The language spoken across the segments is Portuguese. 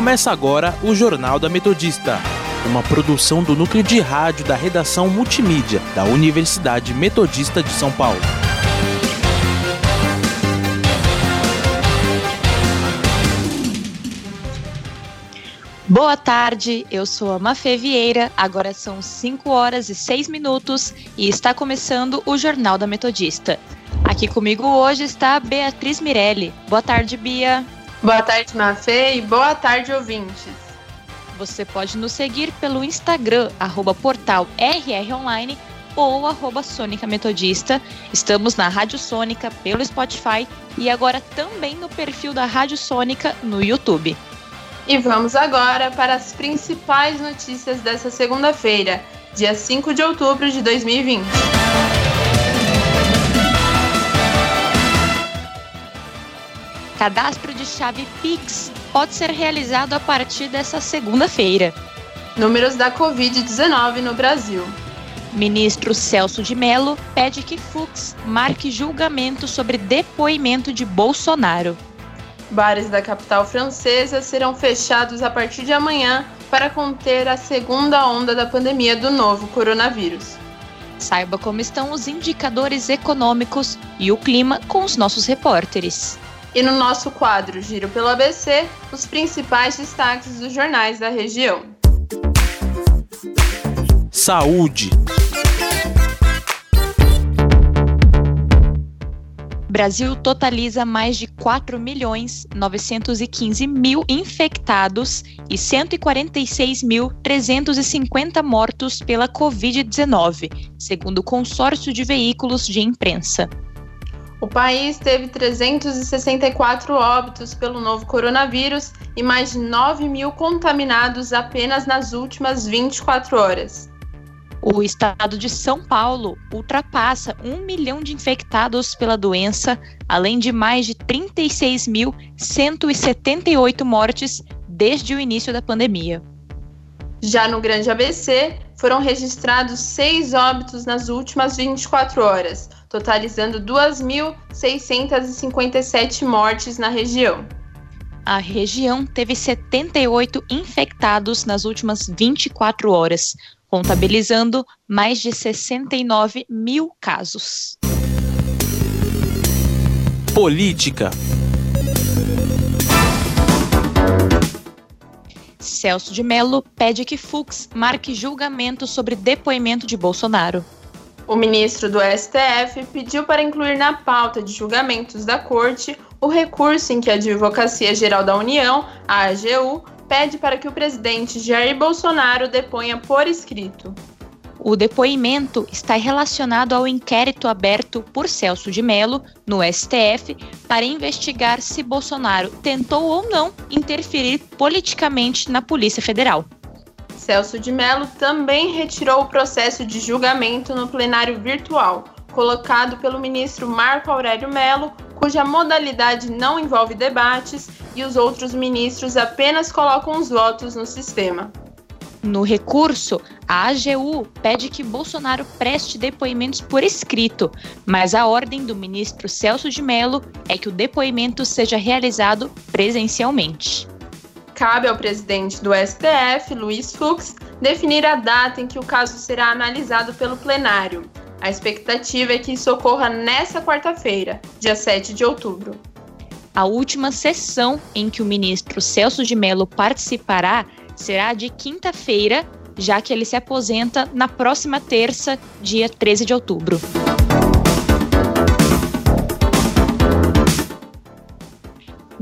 Começa agora o Jornal da Metodista, uma produção do núcleo de rádio da redação multimídia da Universidade Metodista de São Paulo. Boa tarde, eu sou a Mafê Vieira, agora são 5 horas e 6 minutos e está começando o Jornal da Metodista. Aqui comigo hoje está Beatriz Mirelli. Boa tarde, Bia. Boa tarde, Mafê, e boa tarde, ouvintes. Você pode nos seguir pelo Instagram, arroba portal RROnline ou arroba Sônica Metodista. Estamos na Rádio Sônica, pelo Spotify e agora também no perfil da Rádio Sônica no YouTube. E vamos agora para as principais notícias dessa segunda-feira, dia 5 de outubro de 2020. Cadastro de chave Pix pode ser realizado a partir dessa segunda-feira. Números da Covid-19 no Brasil. Ministro Celso de Mello pede que Fux marque julgamento sobre depoimento de Bolsonaro. Bares da capital francesa serão fechados a partir de amanhã para conter a segunda onda da pandemia do novo coronavírus. Saiba como estão os indicadores econômicos e o clima com os nossos repórteres. E no nosso quadro Giro pelo ABC, os principais destaques dos jornais da região. Saúde. Brasil totaliza mais de 4 milhões 915 mil infectados e 146.350 mortos pela Covid-19, segundo o consórcio de veículos de imprensa. O país teve 364 óbitos pelo novo coronavírus e mais de 9 mil contaminados apenas nas últimas 24 horas. O estado de São Paulo ultrapassa um milhão de infectados pela doença, além de mais de 36.178 mortes desde o início da pandemia. Já no Grande ABC, foram registrados seis óbitos nas últimas 24 horas, totalizando 2.657 mortes na região. A região teve 78 infectados nas últimas 24 horas, contabilizando mais de 69 mil casos. Política. Celso de Mello pede que Fux marque julgamento sobre depoimento de Bolsonaro. O ministro do STF pediu para incluir na pauta de julgamentos da Corte o recurso em que a Advocacia Geral da União, a AGU, pede para que o presidente Jair Bolsonaro deponha por escrito. O depoimento está relacionado ao inquérito aberto por Celso de Mello no STF para investigar se Bolsonaro tentou ou não interferir politicamente na Polícia Federal. Celso de Mello também retirou o processo de julgamento no plenário virtual, colocado pelo ministro Marco Aurélio Mello, cuja modalidade não envolve debates e os outros ministros apenas colocam os votos no sistema. No recurso, a AGU pede que Bolsonaro preste depoimentos por escrito, mas a ordem do ministro Celso de Mello é que o depoimento seja realizado presencialmente. Cabe ao presidente do STF, Luiz Fux, definir a data em que o caso será analisado pelo plenário. A expectativa é que isso ocorra nesta quarta-feira, dia 7 de outubro. A última sessão em que o ministro Celso de Mello participará será de quinta-feira, já que ele se aposenta na próxima terça, dia 13 de outubro.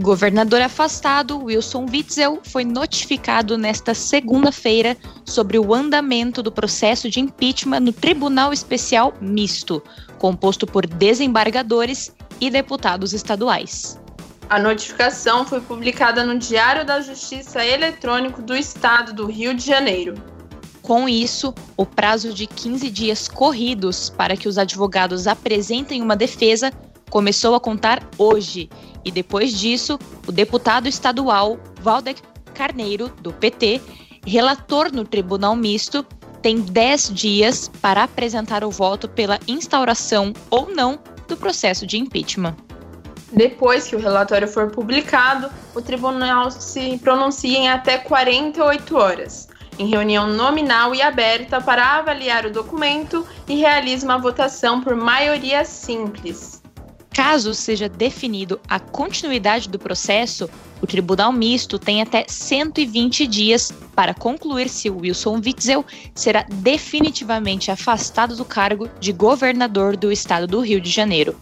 Governador afastado Wilson Witzel foi notificado nesta segunda-feira sobre o andamento do processo de impeachment no Tribunal Especial Misto, composto por desembargadores e deputados estaduais. A notificação foi publicada no Diário da Justiça Eletrônico do Estado do Rio de Janeiro. Com isso, o prazo de 15 dias corridos para que os advogados apresentem uma defesa começou a contar hoje. E depois disso, o deputado estadual Valdec Carneiro, do PT, relator no Tribunal Misto, tem 10 dias para apresentar o voto pela instauração ou não do processo de impeachment. Depois que o relatório for publicado, o tribunal se pronuncia em até 48 horas, em reunião nominal e aberta para avaliar o documento e realiza uma votação por maioria simples. Caso seja definido a continuidade do processo, o Tribunal Misto tem até 120 dias para concluir se Wilson Witzel será definitivamente afastado do cargo de governador do estado do Rio de Janeiro.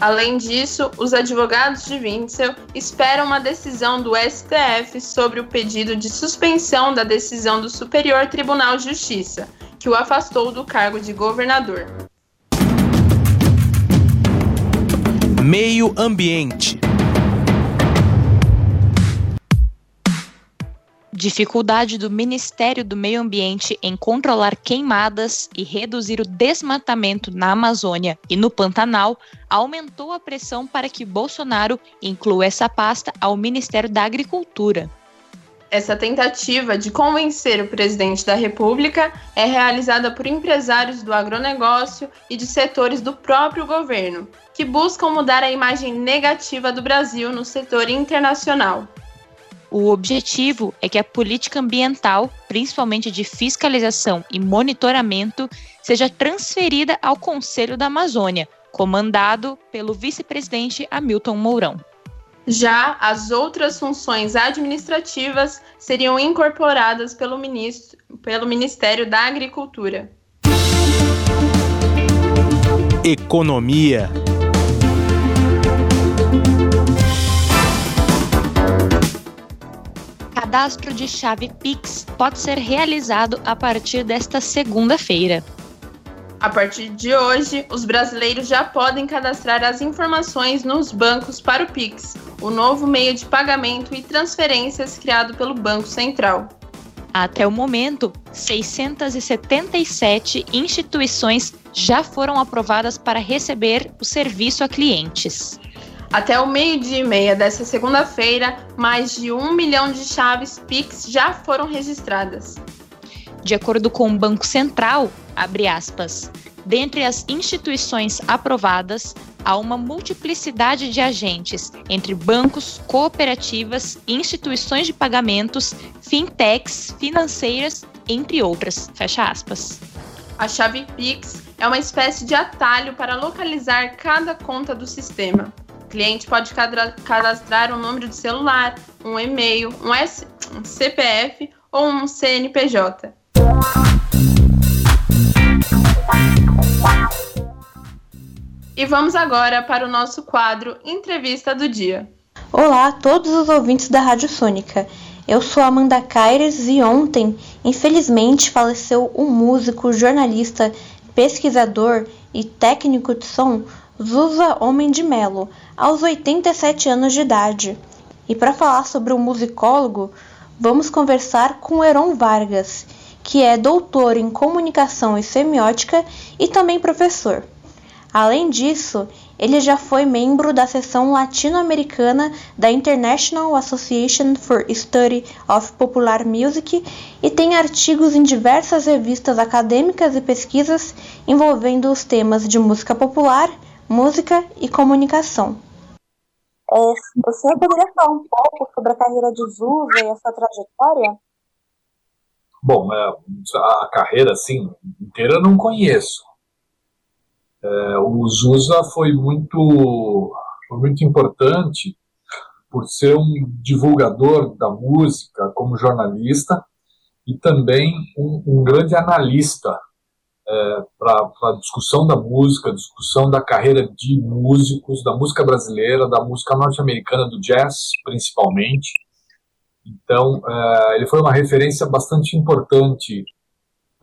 Além disso, os advogados de Witzel esperam uma decisão do STF sobre o pedido de suspensão da decisão do Superior Tribunal de Justiça, que o afastou do cargo de governador. Meio Ambiente dificuldade do Ministério do Meio Ambiente em controlar queimadas e reduzir o desmatamento na Amazônia e no Pantanal aumentou a pressão para que Bolsonaro inclua essa pasta ao Ministério da Agricultura. Essa tentativa de convencer o presidente da República é realizada por empresários do agronegócio e de setores do próprio governo, que buscam mudar a imagem negativa do Brasil no setor internacional. O objetivo é que a política ambiental, principalmente de fiscalização e monitoramento, seja transferida ao Conselho da Amazônia, comandado pelo vice-presidente Hamilton Mourão. Já as outras funções administrativas seriam incorporadas pelo, ministro, pelo Ministério da Agricultura. Economia. cadastro de chave Pix pode ser realizado a partir desta segunda-feira. A partir de hoje, os brasileiros já podem cadastrar as informações nos bancos para o Pix, o novo meio de pagamento e transferências criado pelo Banco Central. Até o momento, 677 instituições já foram aprovadas para receber o serviço a clientes. Até o meio-dia e meia desta segunda-feira, mais de um milhão de chaves Pix já foram registradas. De acordo com o Banco Central, abre aspas, dentre as instituições aprovadas, há uma multiplicidade de agentes entre bancos, cooperativas, instituições de pagamentos, fintechs, financeiras, entre outras. Fecha aspas. A chave Pix é uma espécie de atalho para localizar cada conta do sistema cliente pode cadastrar um número de celular, um e-mail, um, S um CPF ou um CNPJ. E vamos agora para o nosso quadro Entrevista do Dia. Olá a todos os ouvintes da Rádio Sônica. Eu sou Amanda Caires e ontem, infelizmente, faleceu um músico, jornalista, pesquisador e técnico de som Zusa Homem de Melo, aos 87 anos de idade. E para falar sobre o musicólogo, vamos conversar com Heron Vargas, que é doutor em comunicação e semiótica e também professor. Além disso, ele já foi membro da seção latino-americana da International Association for Study of Popular Music e tem artigos em diversas revistas acadêmicas e pesquisas envolvendo os temas de música popular, música e comunicação. É, você poderia falar um pouco sobre a carreira de Zusa e a sua trajetória? Bom, é, a carreira assim inteira eu não conheço. É, o Zusa foi muito, foi muito importante por ser um divulgador da música como jornalista e também um, um grande analista é, para a discussão da música, discussão da carreira de músicos, da música brasileira, da música norte-americana, do jazz, principalmente. Então, é, ele foi uma referência bastante importante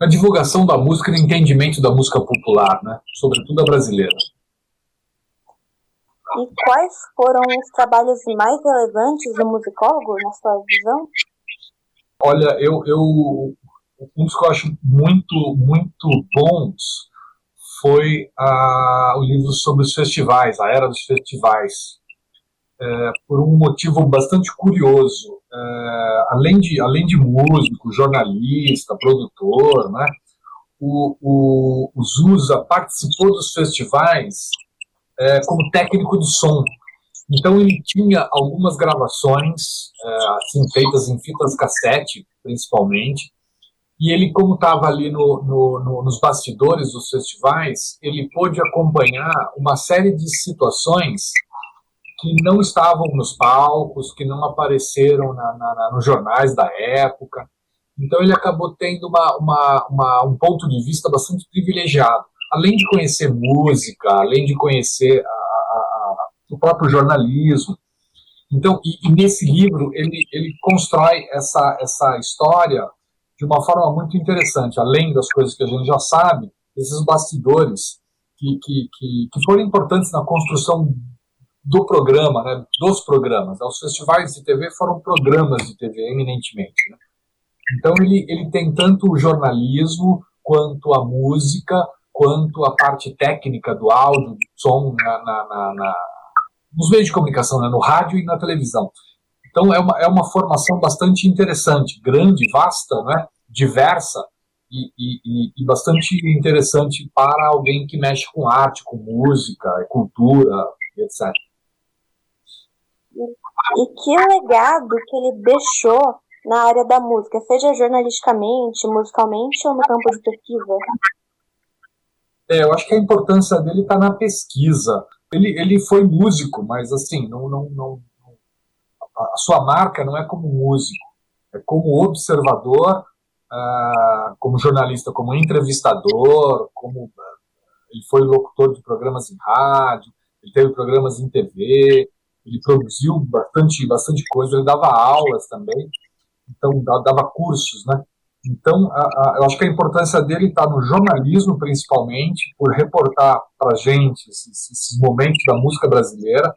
na divulgação da música e no entendimento da música popular, né? sobretudo a brasileira. E quais foram os trabalhos mais relevantes do musicólogo, na sua visão? Olha, eu, eu um dos que eu acho muito, muito bons foi a, o livro sobre os festivais, a era dos festivais, é, por um motivo bastante curioso. É, além, de, além de músico, jornalista, produtor, né, o, o, o Zusa participou dos festivais é, como técnico de som. Então ele tinha algumas gravações, é, assim, feitas em fitas cassete, principalmente, e ele, como estava ali no, no, no, nos bastidores dos festivais, ele pôde acompanhar uma série de situações que não estavam nos palcos, que não apareceram na, na, nos jornais da época. Então ele acabou tendo uma, uma, uma, um ponto de vista bastante privilegiado. Além de conhecer música, além de conhecer a, a, o próprio jornalismo. Então, e, e, nesse livro ele, ele constrói essa, essa história de uma forma muito interessante, além das coisas que a gente já sabe, esses bastidores que, que, que, que foram importantes na construção do programa, né, dos programas. Os festivais de TV foram programas de TV, eminentemente. Né? Então, ele, ele tem tanto o jornalismo, quanto a música, quanto a parte técnica do áudio, do som na, na, na, na nos meios de comunicação, né, no rádio e na televisão. Então, é uma, é uma formação bastante interessante, grande, vasta, né, diversa e, e, e, bastante interessante para alguém que mexe com arte, com música, cultura, etc. E que legado que ele deixou na área da música, seja jornalisticamente, musicalmente ou no campo de pesquisa? É, eu acho que a importância dele está na pesquisa. Ele, ele foi músico, mas assim, não, não, não, a sua marca não é como músico, é como observador, uh, como jornalista, como entrevistador, como ele foi locutor de programas em rádio, ele teve programas em TV, ele produziu bastante, bastante coisa, ele dava aulas também, então dava cursos, né? Então, a, a, eu acho que a importância dele está no jornalismo, principalmente, por reportar para a gente esses, esses, momentos da música brasileira,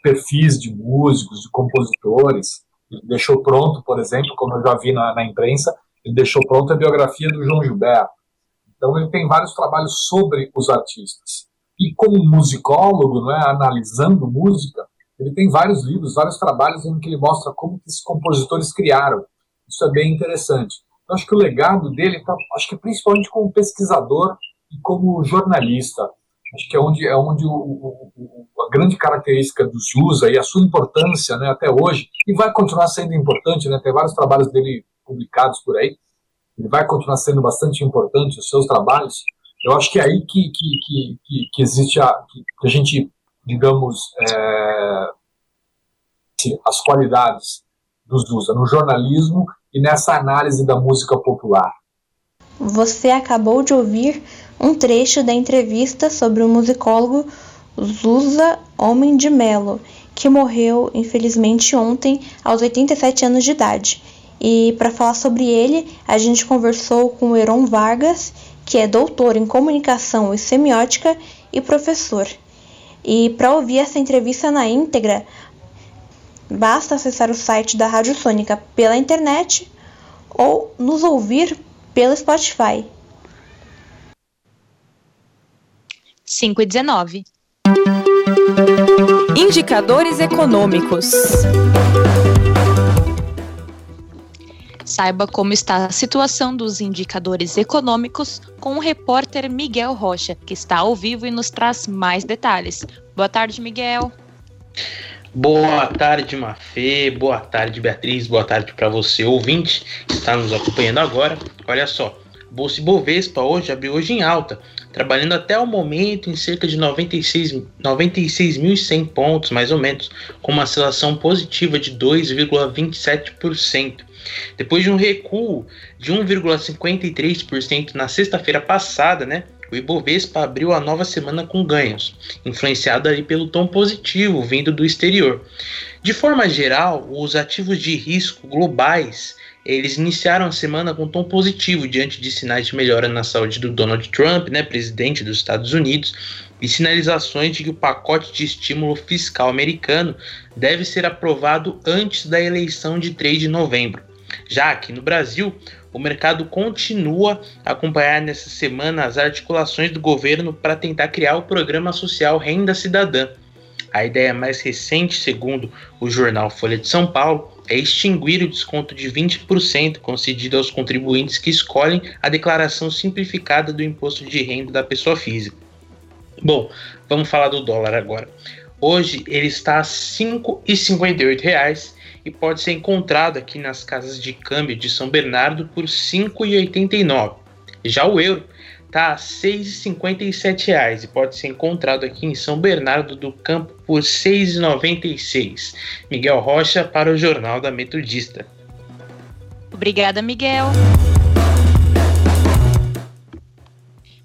perfis de músicos, de compositores. Ele deixou pronto, por exemplo, como eu já vi na, na imprensa, ele deixou pronta a biografia do João Gilberto. Então, ele tem vários trabalhos sobre os artistas. E como musicólogo, não é, analisando música, ele tem vários livros, vários trabalhos em que ele mostra como que esses compositores criaram. Isso é bem interessante. Eu acho que o legado dele está, acho que principalmente como pesquisador e como jornalista. Acho que é onde é onde o, o, o, a grande característica do Zusa e a sua importância, né, até hoje, e vai continuar sendo importante, né? Tem vários trabalhos dele publicados por aí. Ele vai continuar sendo bastante importante os seus trabalhos. Eu acho que é aí que que, que, que existe a que a gente digamos, é, as qualidades dos Dusa no jornalismo e nessa análise da música popular. Você acabou de ouvir um trecho da entrevista sobre o musicólogo Zusa Homem de Melo, que morreu infelizmente ontem aos 87 anos de idade. E para falar sobre ele, a gente conversou com o Heron Vargas, que é doutor em comunicação e semiótica e professor. E para ouvir essa entrevista na íntegra, basta acessar o site da Rádio Sônica pela internet ou nos ouvir pelo Spotify. 5 e 19. Indicadores econômicos. Saiba como está a situação dos indicadores econômicos com o repórter Miguel Rocha, que está ao vivo e nos traz mais detalhes. Boa tarde, Miguel. Boa tarde, Mafê. Boa tarde, Beatriz. Boa tarde para você, ouvinte, que está nos acompanhando agora. Olha só, Bolsa Bovespa hoje abriu hoje em alta, trabalhando até o momento em cerca de 96.100 96 pontos, mais ou menos, com uma oscilação positiva de 2,27%. Depois de um recuo de 1,53% na sexta-feira passada, né? O Ibovespa abriu a nova semana com ganhos, influenciado aí pelo tom positivo vindo do exterior. De forma geral, os ativos de risco globais eles iniciaram a semana com tom positivo diante de sinais de melhora na saúde do Donald Trump, né, presidente dos Estados Unidos, e sinalizações de que o pacote de estímulo fiscal americano deve ser aprovado antes da eleição de 3 de novembro. Já aqui no Brasil, o mercado continua a acompanhar nessa semana as articulações do governo para tentar criar o programa social Renda Cidadã. A ideia mais recente, segundo o jornal Folha de São Paulo, é extinguir o desconto de 20% concedido aos contribuintes que escolhem a declaração simplificada do imposto de renda da pessoa física. Bom, vamos falar do dólar agora. Hoje ele está a R$ 5,58 e pode ser encontrado aqui nas casas de câmbio de São Bernardo por R$ 5,89. Já o euro está a R$ 6,57 e pode ser encontrado aqui em São Bernardo do Campo por R$ 6,96. Miguel Rocha para o Jornal da Metodista. Obrigada, Miguel.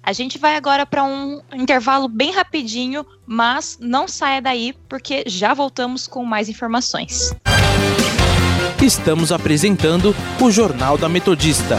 A gente vai agora para um intervalo bem rapidinho, mas não saia daí porque já voltamos com mais informações. Estamos apresentando o Jornal da Metodista.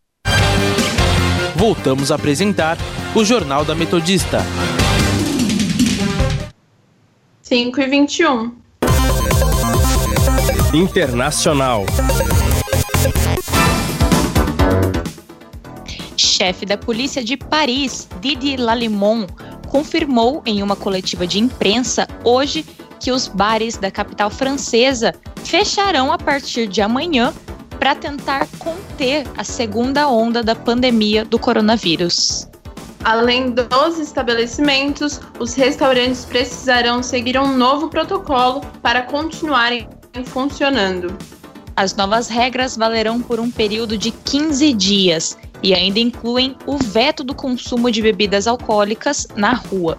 voltamos a apresentar o Jornal da Metodista. 5 e 21. Internacional. Chefe da polícia de Paris, Didier Lalimon, confirmou em uma coletiva de imprensa hoje que os bares da capital francesa fecharão a partir de amanhã para tentar conter a segunda onda da pandemia do coronavírus. Além dos estabelecimentos, os restaurantes precisarão seguir um novo protocolo para continuarem funcionando. As novas regras valerão por um período de 15 dias e ainda incluem o veto do consumo de bebidas alcoólicas na rua.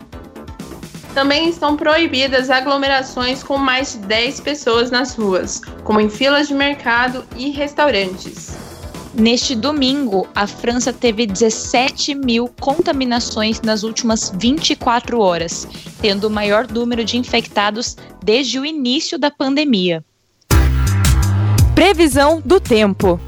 Também estão proibidas aglomerações com mais de 10 pessoas nas ruas, como em filas de mercado e restaurantes. Neste domingo, a França teve 17 mil contaminações nas últimas 24 horas, tendo o maior número de infectados desde o início da pandemia. Previsão do tempo.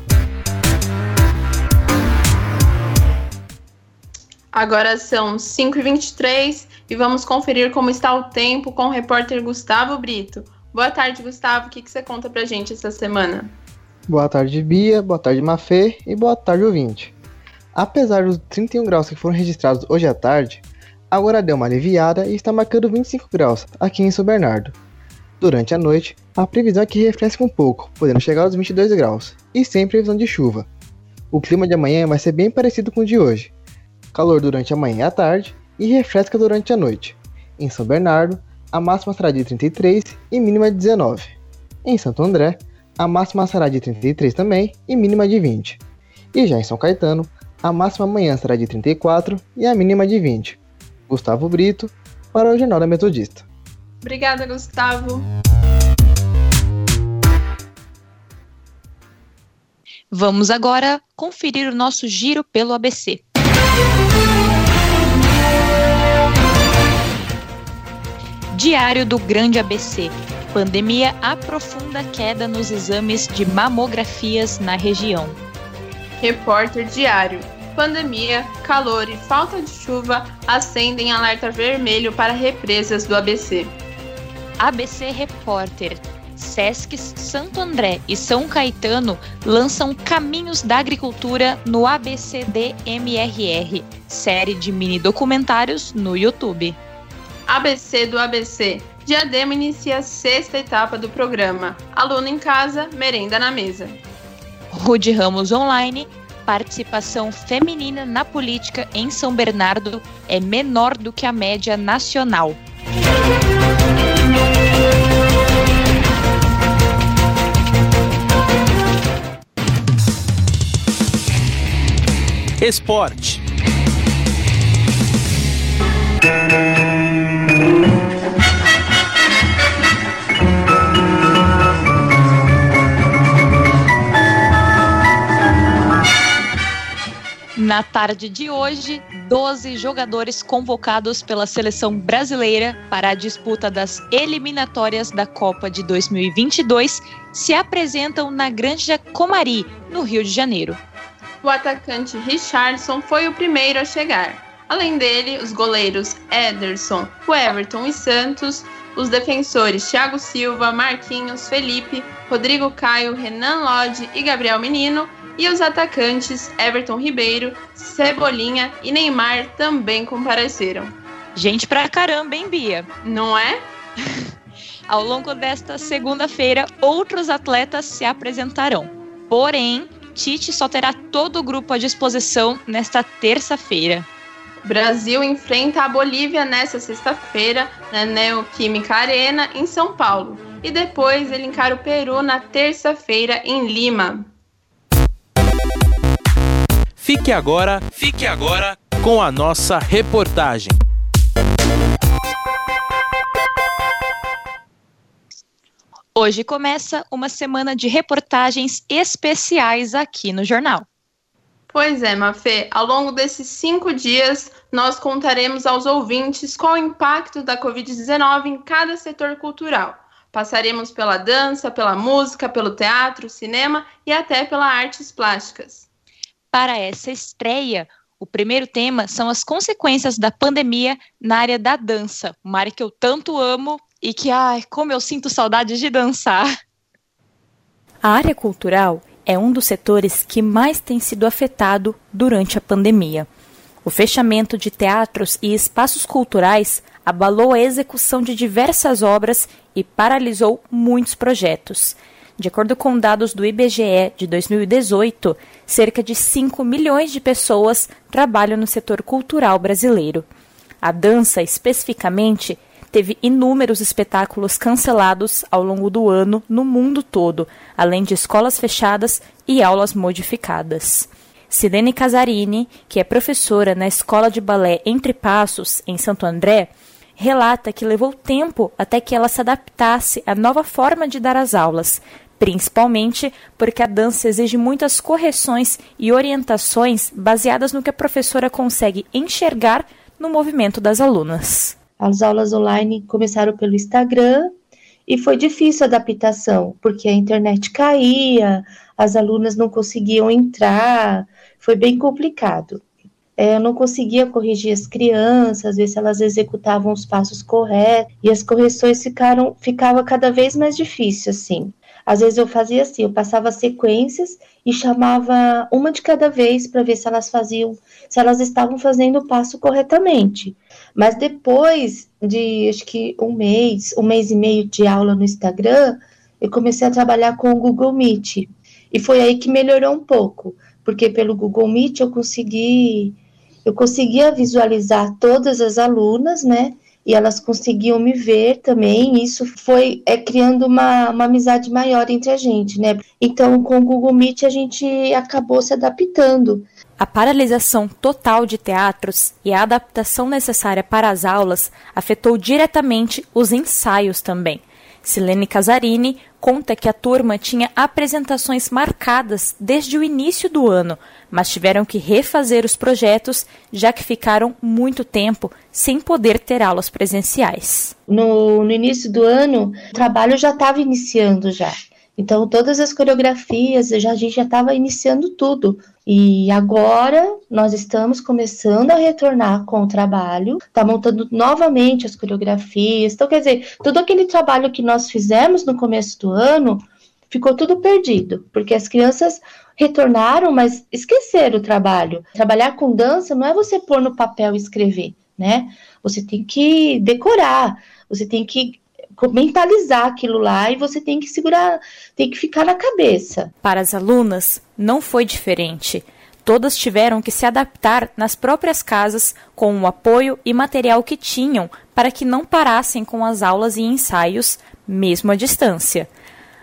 Agora são 5h23 e vamos conferir como está o tempo com o repórter Gustavo Brito. Boa tarde, Gustavo. O que, que você conta pra gente essa semana? Boa tarde, Bia. Boa tarde, Mafê. E boa tarde, ouvinte. Apesar dos 31 graus que foram registrados hoje à tarde, agora deu uma aliviada e está marcando 25 graus aqui em São Bernardo. Durante a noite, a previsão é que refresca um pouco, podendo chegar aos 22 graus, e sem previsão de chuva. O clima de amanhã vai ser bem parecido com o de hoje. Calor durante a manhã e a tarde, e refresca durante a noite. Em São Bernardo, a máxima será de 33 e mínima de 19. Em Santo André, a máxima será de 33 também e mínima de 20. E já em São Caetano, a máxima amanhã será de 34 e a mínima de 20. Gustavo Brito, para o Jornal da Metodista. Obrigada, Gustavo. Vamos agora conferir o nosso giro pelo ABC. Diário do Grande ABC. Pandemia aprofunda queda nos exames de mamografias na região. Repórter Diário. Pandemia, calor e falta de chuva acendem alerta vermelho para represas do ABC. ABC Repórter. Sescs Santo André e São Caetano lançam Caminhos da Agricultura no ABCD-MRR, série de mini documentários no YouTube. ABC do ABC. Diadema inicia a sexta etapa do programa. Aluno em casa, merenda na mesa. Rude Ramos Online. Participação feminina na política em São Bernardo é menor do que a média nacional. Esporte. Na tarde de hoje, 12 jogadores convocados pela seleção brasileira para a disputa das eliminatórias da Copa de 2022 se apresentam na Granja Comari, no Rio de Janeiro. O atacante Richardson foi o primeiro a chegar. Além dele, os goleiros Ederson, Everton e Santos, os defensores Thiago Silva, Marquinhos, Felipe, Rodrigo Caio, Renan Lodge e Gabriel Menino, e os atacantes Everton Ribeiro, Cebolinha e Neymar também compareceram. Gente pra caramba, hein, Bia? Não é? Ao longo desta segunda-feira, outros atletas se apresentarão. Porém, Tite só terá todo o grupo à disposição nesta terça-feira. Brasil enfrenta a Bolívia nesta sexta-feira na Neoquímica Arena, em São Paulo. E depois ele encara o Peru na terça-feira em Lima. Fique agora, fique agora com a nossa reportagem. Hoje começa uma semana de reportagens especiais aqui no jornal. Pois é, Mafê, ao longo desses cinco dias, nós contaremos aos ouvintes qual o impacto da Covid-19 em cada setor cultural. Passaremos pela dança, pela música, pelo teatro, cinema e até pelas artes plásticas. Para essa estreia, o primeiro tema são as consequências da pandemia na área da dança, uma área que eu tanto amo e que, ai, como eu sinto saudade de dançar. A área cultural é um dos setores que mais tem sido afetado durante a pandemia. O fechamento de teatros e espaços culturais abalou a execução de diversas obras e paralisou muitos projetos. De acordo com dados do IBGE de 2018, cerca de 5 milhões de pessoas trabalham no setor cultural brasileiro. A dança, especificamente, teve inúmeros espetáculos cancelados ao longo do ano no mundo todo, além de escolas fechadas e aulas modificadas. Silene Casarini, que é professora na Escola de Balé Entre Passos, em Santo André, relata que levou tempo até que ela se adaptasse à nova forma de dar as aulas, principalmente porque a dança exige muitas correções e orientações baseadas no que a professora consegue enxergar no movimento das alunas. As aulas online começaram pelo Instagram e foi difícil a adaptação, porque a internet caía, as alunas não conseguiam entrar, foi bem complicado. É, eu não conseguia corrigir as crianças, ver se elas executavam os passos corretos, e as correções ficaram ficava cada vez mais difícil assim. Às vezes eu fazia assim, eu passava sequências e chamava uma de cada vez para ver se elas faziam, se elas estavam fazendo o passo corretamente. Mas depois de acho que um mês, um mês e meio de aula no Instagram, eu comecei a trabalhar com o Google Meet. E foi aí que melhorou um pouco, porque pelo Google Meet eu consegui eu conseguia visualizar todas as alunas, né? e elas conseguiam me ver também. isso foi é, criando uma, uma amizade maior entre a gente, né? Então, com o Google Meet, a gente acabou se adaptando. A paralisação total de teatros e a adaptação necessária para as aulas afetou diretamente os ensaios também. Silene Casarini conta que a turma tinha apresentações marcadas desde o início do ano, mas tiveram que refazer os projetos, já que ficaram muito tempo sem poder ter aulas presenciais. No, no início do ano, o trabalho já estava iniciando já. Então, todas as coreografias, já, a gente já estava iniciando tudo. E agora nós estamos começando a retornar com o trabalho, está montando novamente as coreografias. Então, quer dizer, todo aquele trabalho que nós fizemos no começo do ano ficou tudo perdido, porque as crianças retornaram, mas esqueceram o trabalho. Trabalhar com dança não é você pôr no papel e escrever, né? Você tem que decorar, você tem que mentalizar aquilo lá e você tem que segurar, tem que ficar na cabeça. Para as alunas, não foi diferente. Todas tiveram que se adaptar nas próprias casas com o apoio e material que tinham para que não parassem com as aulas e ensaios, mesmo à distância.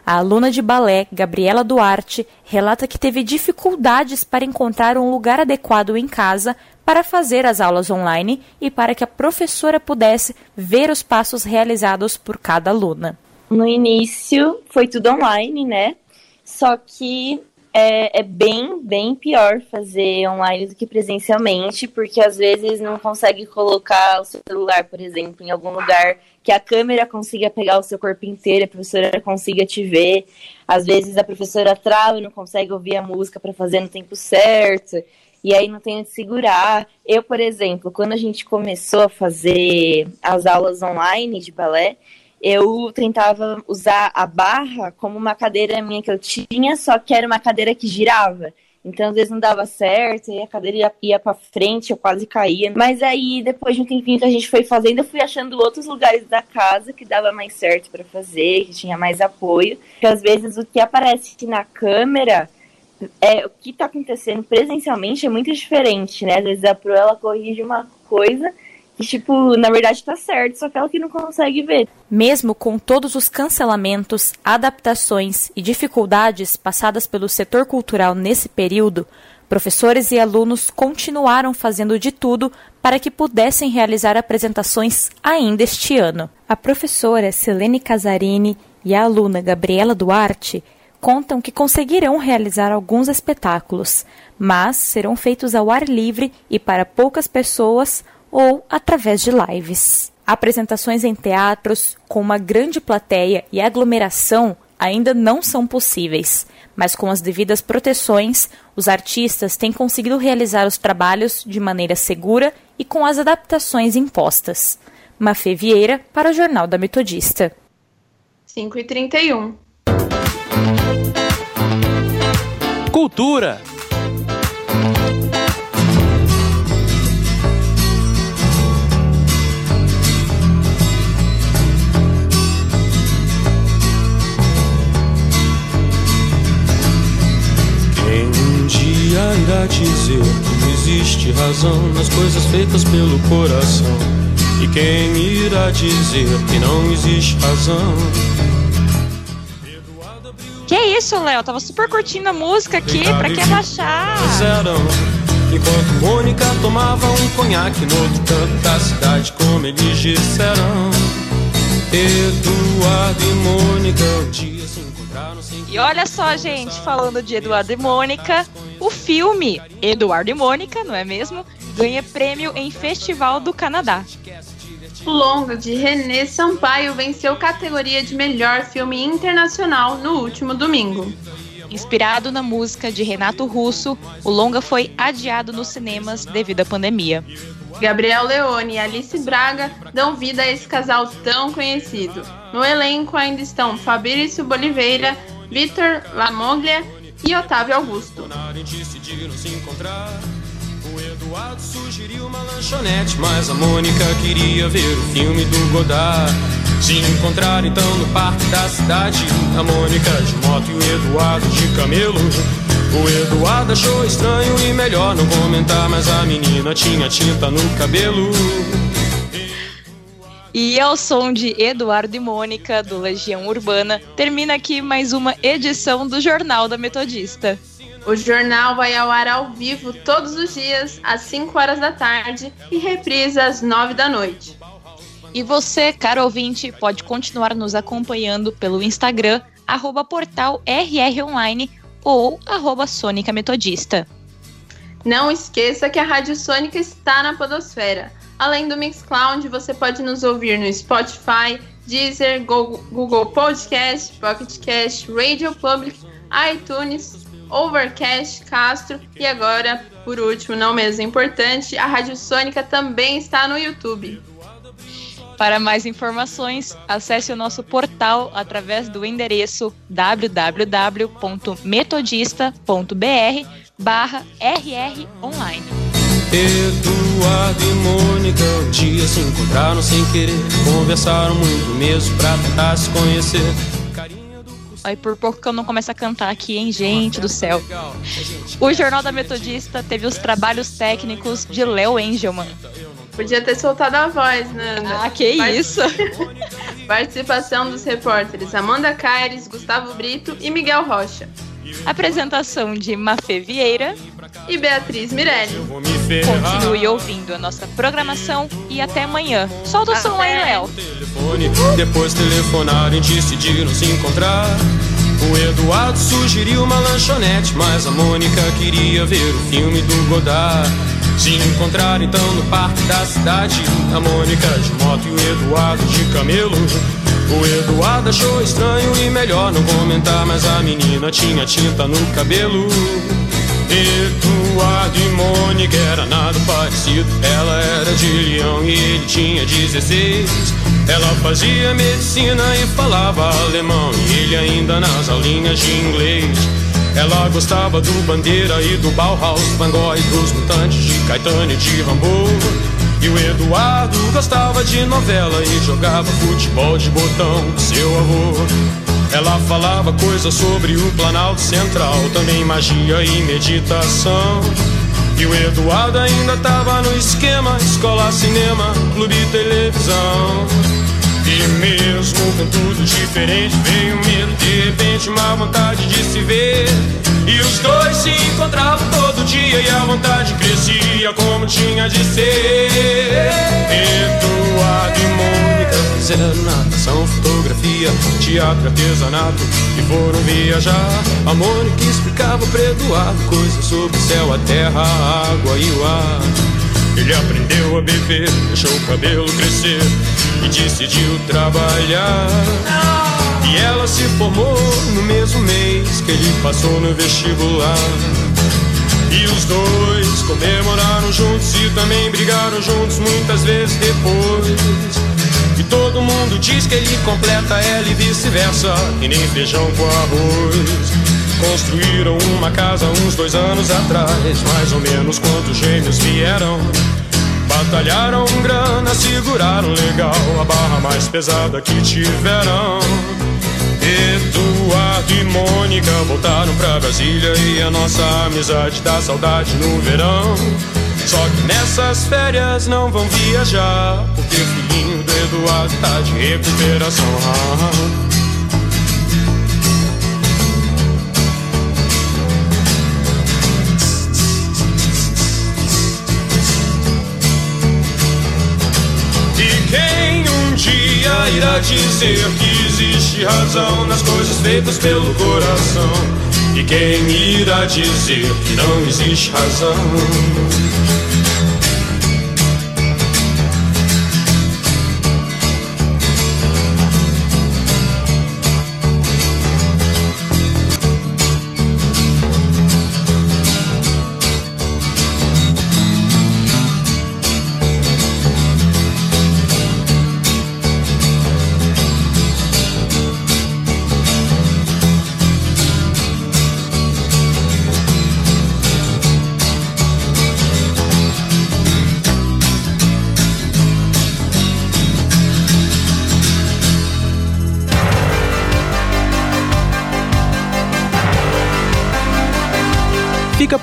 A aluna de balé, Gabriela Duarte, relata que teve dificuldades para encontrar um lugar adequado em casa para fazer as aulas online e para que a professora pudesse ver os passos realizados por cada aluna. No início foi tudo online, né? Só que é, é, bem, bem pior fazer online do que presencialmente, porque às vezes não consegue colocar o seu celular, por exemplo, em algum lugar que a câmera consiga pegar o seu corpo inteiro, a professora consiga te ver. Às vezes a professora trava e não consegue ouvir a música para fazer no tempo certo. E aí não tem onde segurar. Eu, por exemplo, quando a gente começou a fazer as aulas online de balé, eu tentava usar a barra como uma cadeira minha que eu tinha, só que era uma cadeira que girava. Então, às vezes não dava certo, e a cadeira ia, ia para frente, eu quase caía. Mas aí, depois de um tempinho que a gente foi fazendo, eu fui achando outros lugares da casa que dava mais certo para fazer, que tinha mais apoio. Porque às vezes o que aparece na câmera é, o que está acontecendo presencialmente é muito diferente, né? Às vezes a Pro ela corrige uma coisa que, tipo, na verdade tá certo, só que ela que não consegue ver. Mesmo com todos os cancelamentos, adaptações e dificuldades passadas pelo setor cultural nesse período, professores e alunos continuaram fazendo de tudo para que pudessem realizar apresentações ainda este ano. A professora Selene Casarini e a aluna Gabriela Duarte contam que conseguirão realizar alguns espetáculos, mas serão feitos ao ar livre e para poucas pessoas ou através de lives. Apresentações em teatros com uma grande plateia e aglomeração ainda não são possíveis, mas com as devidas proteções, os artistas têm conseguido realizar os trabalhos de maneira segura e com as adaptações impostas. Mafê Vieira para o Jornal da Metodista. 5 Cultura. Irá dizer que existe razão nas coisas feitas pelo coração? E quem irá dizer que não existe razão? Que isso, Léo? Tava super curtindo a música aqui, pra que baixar? Enquanto Mônica tomava um conhaque no outro canto da cidade, como eles disseram. Eduardo e Mônica um dia se encontraram sem. E olha só, gente, falando de Eduardo e Mônica, o filme Eduardo e Mônica, não é mesmo? Ganha prêmio em Festival do Canadá. O longa de René Sampaio venceu categoria de melhor filme internacional no último domingo. Inspirado na música de Renato Russo, o longa foi adiado nos cinemas devido à pandemia. Gabriel Leone e Alice Braga dão vida a esse casal tão conhecido. No elenco ainda estão Fabrício Boliveira, Vitor Lamoglia e Otávio Augusto. O Eduardo sugeriu uma lanchonete, mas a Mônica queria ver o filme do Godard. Se encontraram então no parque da cidade, a Mônica de moto e o Eduardo de camelo. O Eduardo achou estranho e melhor não comentar, mas a menina tinha tinta no cabelo. E ao som de Eduardo e Mônica, do Legião Urbana, termina aqui mais uma edição do Jornal da Metodista. O jornal vai ao ar ao vivo todos os dias, às 5 horas da tarde, e reprisa às 9 da noite. E você, caro ouvinte, pode continuar nos acompanhando pelo Instagram, arroba portal RRonline ou arroba Sônica Metodista. Não esqueça que a Rádio Sônica está na Podosfera. Além do Mixcloud, você pode nos ouvir no Spotify, Deezer, Google Podcast, Pocket Cast, Radio Public, iTunes, Overcast, Castro e agora, por último, não menos importante, a Rádio Sônica também está no YouTube. Para mais informações, acesse o nosso portal através do endereço www.metodista.br barra rronline. Eduardo e Mônica um dia se encontraram sem querer, conversaram muito mesmo pra tentar se conhecer. Aí por pouco que eu não começo a cantar aqui, hein, gente do céu. O Jornal da Metodista teve os trabalhos técnicos de Léo Engelman. Podia ter soltado a voz, Nanda. Ah, que isso! Participação dos repórteres Amanda Caires, Gustavo Brito e Miguel Rocha. Apresentação de Mafê Vieira e Beatriz Mirelli. Continue ouvindo a nossa programação e até amanhã. Solta o som aí, Léo. Depois telefonaram e decidiram se encontrar. O Eduardo sugeriu uma lanchonete, mas a Mônica queria ver o filme do Godard. Se encontraram então no parque da cidade, a Mônica de moto e o Eduardo de camelo. O Eduardo achou estranho e melhor não comentar, mas a menina tinha tinta no cabelo. Eduardo e Mônica era nada parecido. Ela era de Leão e ele tinha 16. Ela fazia medicina e falava alemão. E ele ainda nas aulinhas de inglês. Ela gostava do Bandeira e do Bauhaus, Van Gogh e dos Mutantes, de Caetano e de Rambo. E o Eduardo gostava de novela e jogava futebol de botão com seu avô. Ela falava coisas sobre o Planalto Central, também magia e meditação. E o Eduardo ainda tava no esquema: escola, cinema, clube televisão. E mesmo com tudo diferente, veio medo, de repente, uma vontade de se ver. E os dois se encontravam todo dia e a vontade crescia como tinha de ser. Eduardo e Mônica fizeram natação, fotografia, teatro, artesanato e foram viajar. A Mônica explicava para Eduardo coisas sobre o céu, a terra, a água e o ar. Ele aprendeu a beber, deixou o cabelo crescer e decidiu trabalhar. E ela se formou no mesmo mês que ele passou no vestibular. E os dois comemoraram juntos e também brigaram juntos muitas vezes depois. E todo mundo diz que ele completa ela e vice-versa, e nem feijão com arroz. Construíram uma casa uns dois anos atrás, mais ou menos quando os gêmeos vieram. Batalharam grana, seguraram legal a barra mais pesada que tiveram. Eduardo e Mônica voltaram pra Brasília e a nossa amizade dá saudade no verão. Só que nessas férias não vão viajar, porque o filhinho do Eduardo tá de recuperação. Quem um dia irá dizer que existe razão nas coisas feitas pelo coração? E quem irá dizer que não existe razão?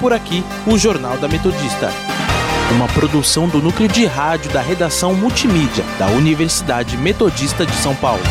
Por aqui o Jornal da Metodista. Uma produção do núcleo de rádio da redação multimídia da Universidade Metodista de São Paulo.